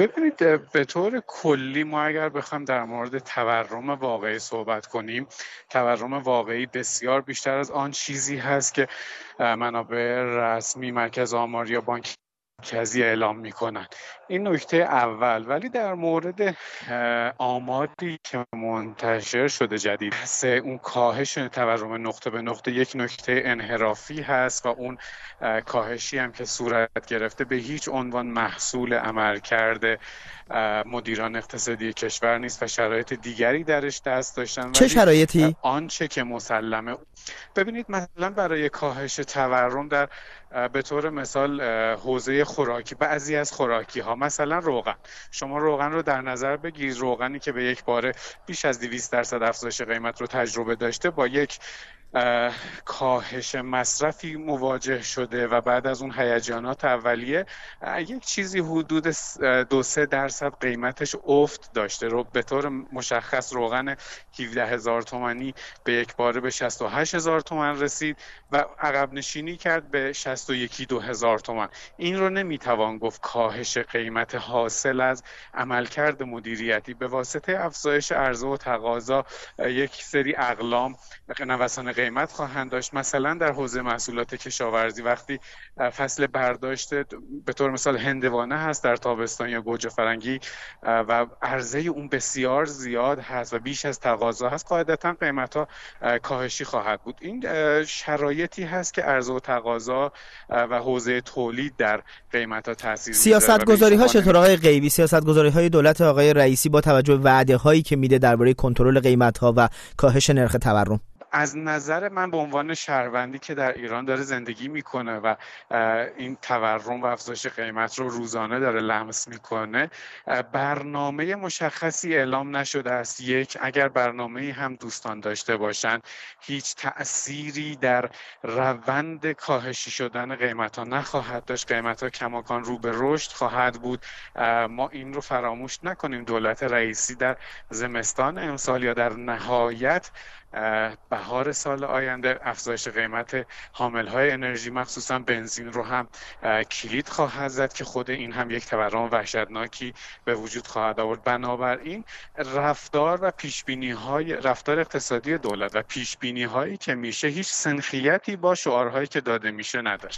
ببینید به طور کلی ما اگر بخوایم در مورد تورم واقعی صحبت کنیم تورم واقعی بسیار بیشتر از آن چیزی هست که منابع رسمی مرکز آمار یا بانک مرکزی اعلام می‌کنن. این نکته اول. ولی در مورد آماری که منتشر شده جدید سه اون کاهش تورم نقطه به نقطه یک نکته انحرافی هست و اون کاهشی هم که صورت گرفته به هیچ عنوان محصول عمل کرده مدیران اقتصادی کشور نیست و شرایط دیگری درش دست داشتن. چه شرایطی؟ آنچه که مسلمه. ببینید مثلا برای کاهش تورم در به طور مثال حوزه خوراکی بعضی از خوراکی ها مثلا روغن. شما روغن رو در نظر بگیرید روغنی که به یک باره بیش از 200 درصد افزایش قیمت رو تجربه داشته با یک کاهش مصرفی مواجه شده و بعد از اون هیجانات اولیه یک چیزی حدود دو سه درصد قیمتش افت داشته. رو به طور مشخص روغن 17 هزار تومنی به یک باره به 68 هزار تومن رسید و عقب نشینی کرد به 61 دو هزار تومن این رو نمی‌توان گفت کاهش قیمت حاصل از عملکرد مدیریتی. به واسطه افزایش عرضه و تقاضا یک سری اقلام نوسان قیمت خواهند داشت. مثلا در حوزه محصولات کشاورزی وقتی فصل برداشت به طور مثال هندوانه هست در تابستان یا گوجه فرنگی و عرضه اون بسیار زیاد هست و بیش از تقاضا هست قاعدتا قیمت ها کاهشی خواهد بود. این شرایطی هست که عرضه و تقاضا و حوزه تولید در قیمت ها تاثیر سیاست گذاری ها چطور آقای غیبی؟ سیاست گذاری های دولت آقای رئیسی با توجه به وعده هایی که میده درباره کنترل قیمت ها و کاهش نرخ تورم. از نظر من به عنوان شهروندی که در ایران داره زندگی می‌کنه و این تورم و افزایش قیمت رو روزانه داره لمس می‌کنه برنامه مشخصی اعلام نشده است. یک اگر برنامه هم دوستان داشته باشند هیچ تأثیری در روند کاهشی شدن قیمت ها نخواهد داشت. قیمت ها کماکان رو به رشد خواهد بود. ما این رو فراموش نکنیم. دولت رئیسی در زمستان امسال یا در نهایت بهار سال آینده افزایش قیمت حامل های انرژی مخصوصا بنزین رو هم کلید خواهد زد که خود این هم یک تورم وحشتناکی به وجود خواهد آورد. بنابراین رفتار و پیش های رفتار اقتصادی دولت و پیش هایی که میشه هیچ سنخیتی با شعارهایی که داده میشه نداره.